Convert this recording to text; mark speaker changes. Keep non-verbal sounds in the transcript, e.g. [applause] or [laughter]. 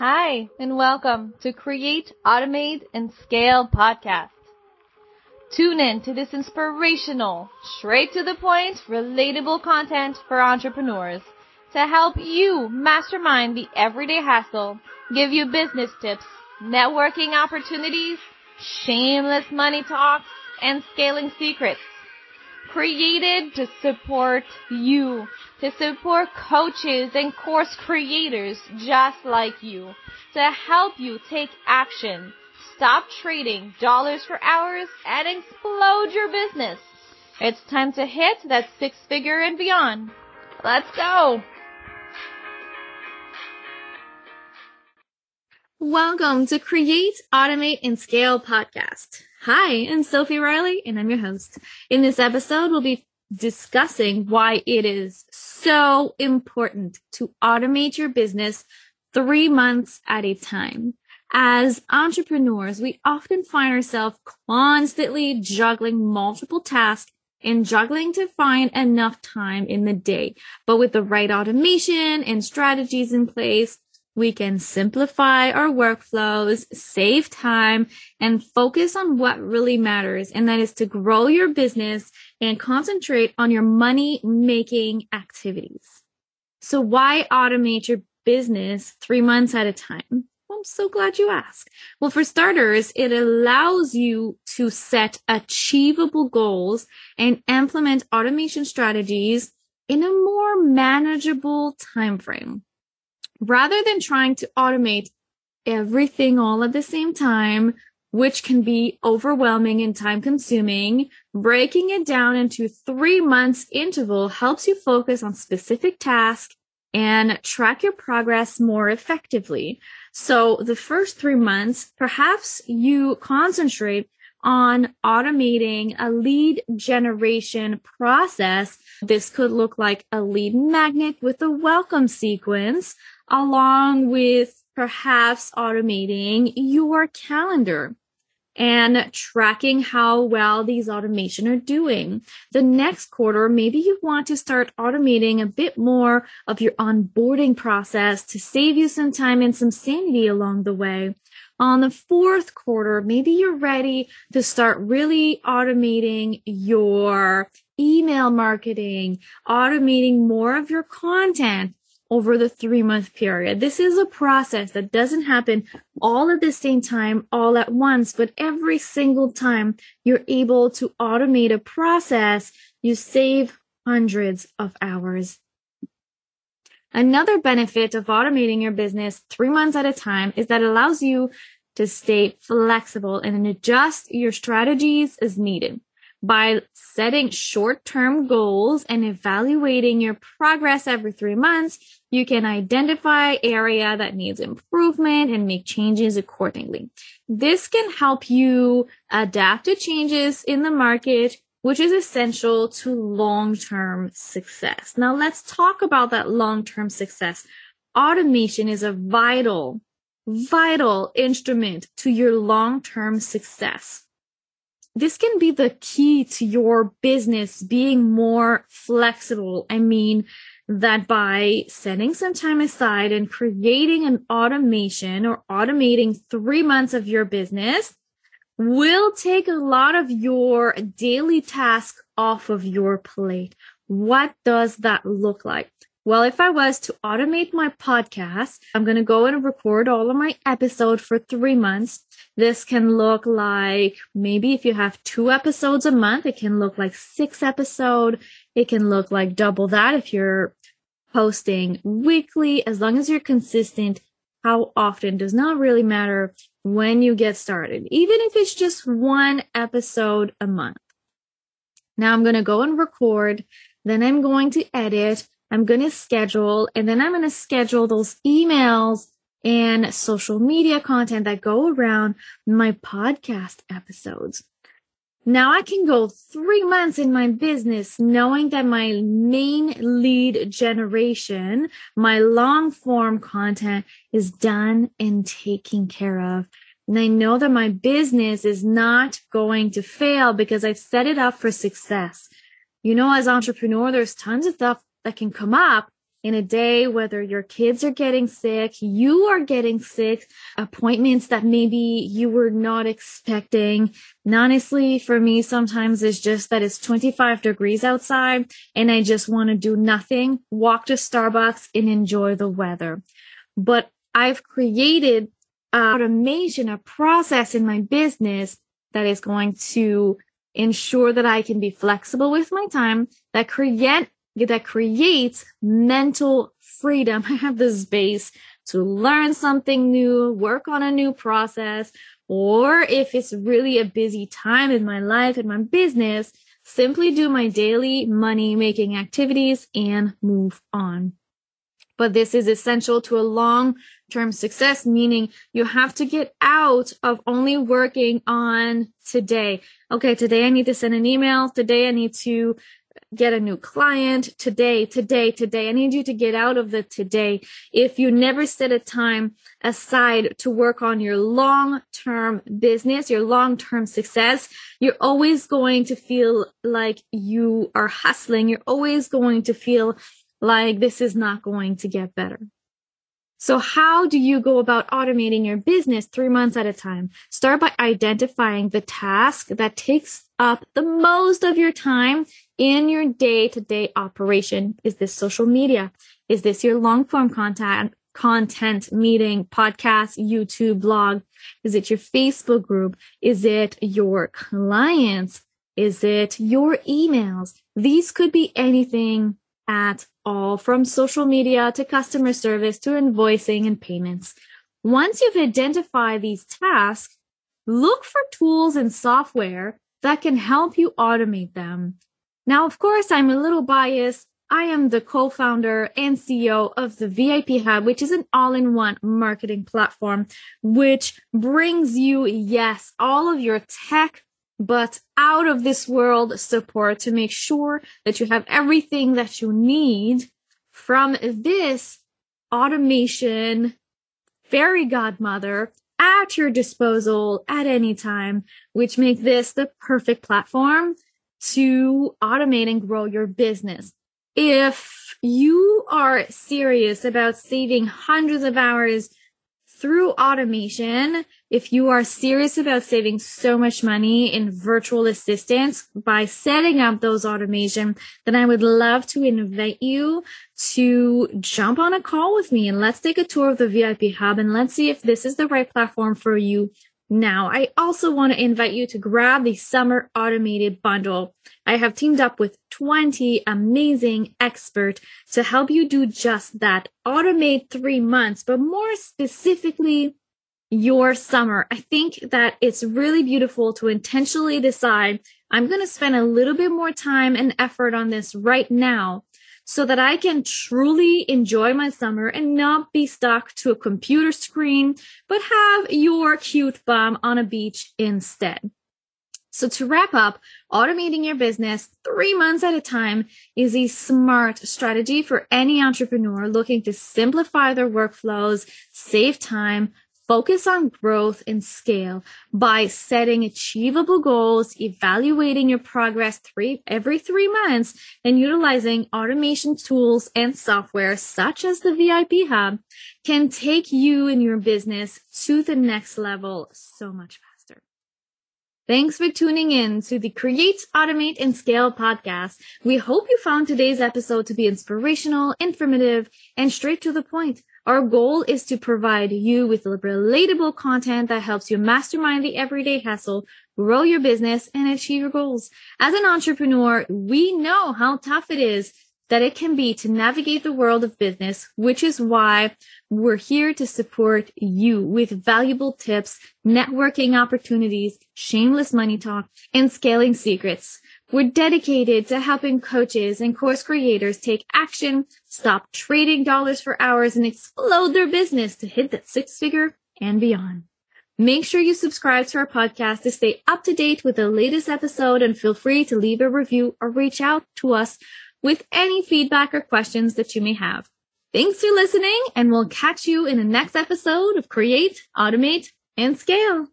Speaker 1: Hi, and welcome to Create, Automate, and Scale podcast. Tune in to this inspirational, straight to the point, relatable content for entrepreneurs to help you mastermind the everyday hassle, give you business tips, networking opportunities, shameless money talks, and scaling secrets. Created to support you to support coaches and course creators just like you to help you take action, stop trading dollars for hours, and explode your business. It's time to hit that six figure and beyond. Let's go! Welcome to Create, Automate, and Scale podcast. Hi, I'm Sophie Riley, and I'm your host. In this episode, we'll be discussing why it is so important to automate your business three months at a time. As entrepreneurs, we often find ourselves constantly juggling multiple tasks and juggling to find enough time in the day. But with the right automation and strategies in place, we can simplify our workflows, save time, and focus on what really matters. And that is to grow your business and concentrate on your money making activities. So why automate your business three months at a time? I'm so glad you asked. Well, for starters, it allows you to set achievable goals and implement automation strategies in a more manageable time frame rather than trying to automate everything all at the same time, which can be overwhelming and time consuming, breaking it down into three months interval helps you focus on specific tasks and track your progress more effectively. So the first three months, perhaps you concentrate on automating a lead generation process. This could look like a lead magnet with a welcome sequence, along with perhaps automating your calendar and tracking how well these automation are doing. The next quarter, maybe you want to start automating a bit more of your onboarding process to save you some time and some sanity along the way. On the fourth quarter, maybe you're ready to start really automating your email marketing, automating more of your content, over the three month period. This is a process that doesn't happen all at the same time, all at once, but every single time you're able to automate a process, you save hundreds of hours. Another benefit of automating your business three months at a time is that it allows you to stay flexible and adjust your strategies as needed by setting short term goals and evaluating your progress every three months, you can identify area that needs improvement and make changes accordingly. This can help you adapt to changes in the market, which is essential to long-term success. Now let's talk about that long-term success. Automation is a vital, vital instrument to your long-term success this can be the key to your business being more flexible. I mean, that by setting some time aside and creating an automation or automating three months of your business will take a lot of your daily task off of your plate. What does that look like? Well, if I was to automate my podcast, I'm going to go and record all of my episodes for three months. This can look like maybe if you have two episodes a month, it can look like six episode. It can look like double that if you're posting weekly, as long as you're consistent. How often does not really matter when you get started, even if it's just one episode a month. Now I'm going to go and record. Then I'm going to edit. I'm going to schedule and then I'm going to schedule those emails and social media content that go around my podcast episodes. Now I can go three months in my business knowing that my main lead generation, my long form content is done and taken care of. And I know that my business is not going to fail because I've set it up for success. You know, as entrepreneur, there's tons of stuff that can come up in a day, whether your kids are getting sick, you are getting sick, appointments that maybe you were not expecting. And honestly, for me, sometimes it's just that it's 25 degrees outside and I just want to do nothing, walk to Starbucks and enjoy the weather. But I've created automation, a process in my business that is going to ensure that I can be flexible with my time, that create that creates mental freedom. [laughs] I have the space to learn something new, work on a new process, or if it's really a busy time in my life and my business, simply do my daily money making activities and move on. But this is essential to a long term success, meaning you have to get out of only working on today. Okay, today I need to send an email. Today I need to get a new client today, today, today. I need you to get out of the today. If you never set a time aside to work on your long term business, your long term success, you're always going to feel like you are hustling. You're always going to feel like this is not going to get better. So how do you go about automating your business three months at a time? Start by identifying the task that takes up the most of your time in your day to day operation. Is this social media? Is this your long form content, content meeting, podcast, YouTube, blog? Is it your Facebook group? Is it your clients? Is it your emails? These could be anything at all from social media to customer service to invoicing and payments. Once you've identified these tasks, look for tools and software that can help you automate them. Now, of course, I'm a little biased. I am the co-founder and CEO of the VIP Hub, which is an all-in-one marketing platform, which brings you, yes, all of your tech but out of this world support to make sure that you have everything that you need from this automation fairy godmother at your disposal at any time, which make this the perfect platform to automate and grow your business. If you are serious about saving hundreds of hours through automation, if you are serious about saving so much money in virtual assistants by setting up those automation, then I would love to invite you to jump on a call with me and let's take a tour of the VIP hub and let's see if this is the right platform for you now. I also want to invite you to grab the summer automated bundle. I have teamed up with 20 amazing experts to help you do just that. Automate three months, but more specifically, your summer. I think that it's really beautiful to intentionally decide I'm going to spend a little bit more time and effort on this right now so that I can truly enjoy my summer and not be stuck to a computer screen, but have your cute bum on a beach instead. So to wrap up, automating your business three months at a time is a smart strategy for any entrepreneur looking to simplify their workflows, save time, Focus on growth and scale by setting achievable goals, evaluating your progress three, every three months, and utilizing automation tools and software such as the VIP Hub can take you and your business to the next level so much faster. Thanks for tuning in to the Create, Automate, and Scale podcast. We hope you found today's episode to be inspirational, informative, and straight to the point. Our goal is to provide you with relatable content that helps you mastermind the everyday hassle, grow your business, and achieve your goals. As an entrepreneur, we know how tough it is that it can be to navigate the world of business, which is why we're here to support you with valuable tips, networking opportunities, shameless money talk, and scaling secrets. We're dedicated to helping coaches and course creators take action, stop trading dollars for hours, and explode their business to hit that six figure and beyond. Make sure you subscribe to our podcast to stay up to date with the latest episode and feel free to leave a review or reach out to us with any feedback or questions that you may have. Thanks for listening and we'll catch you in the next episode of Create, Automate, and Scale.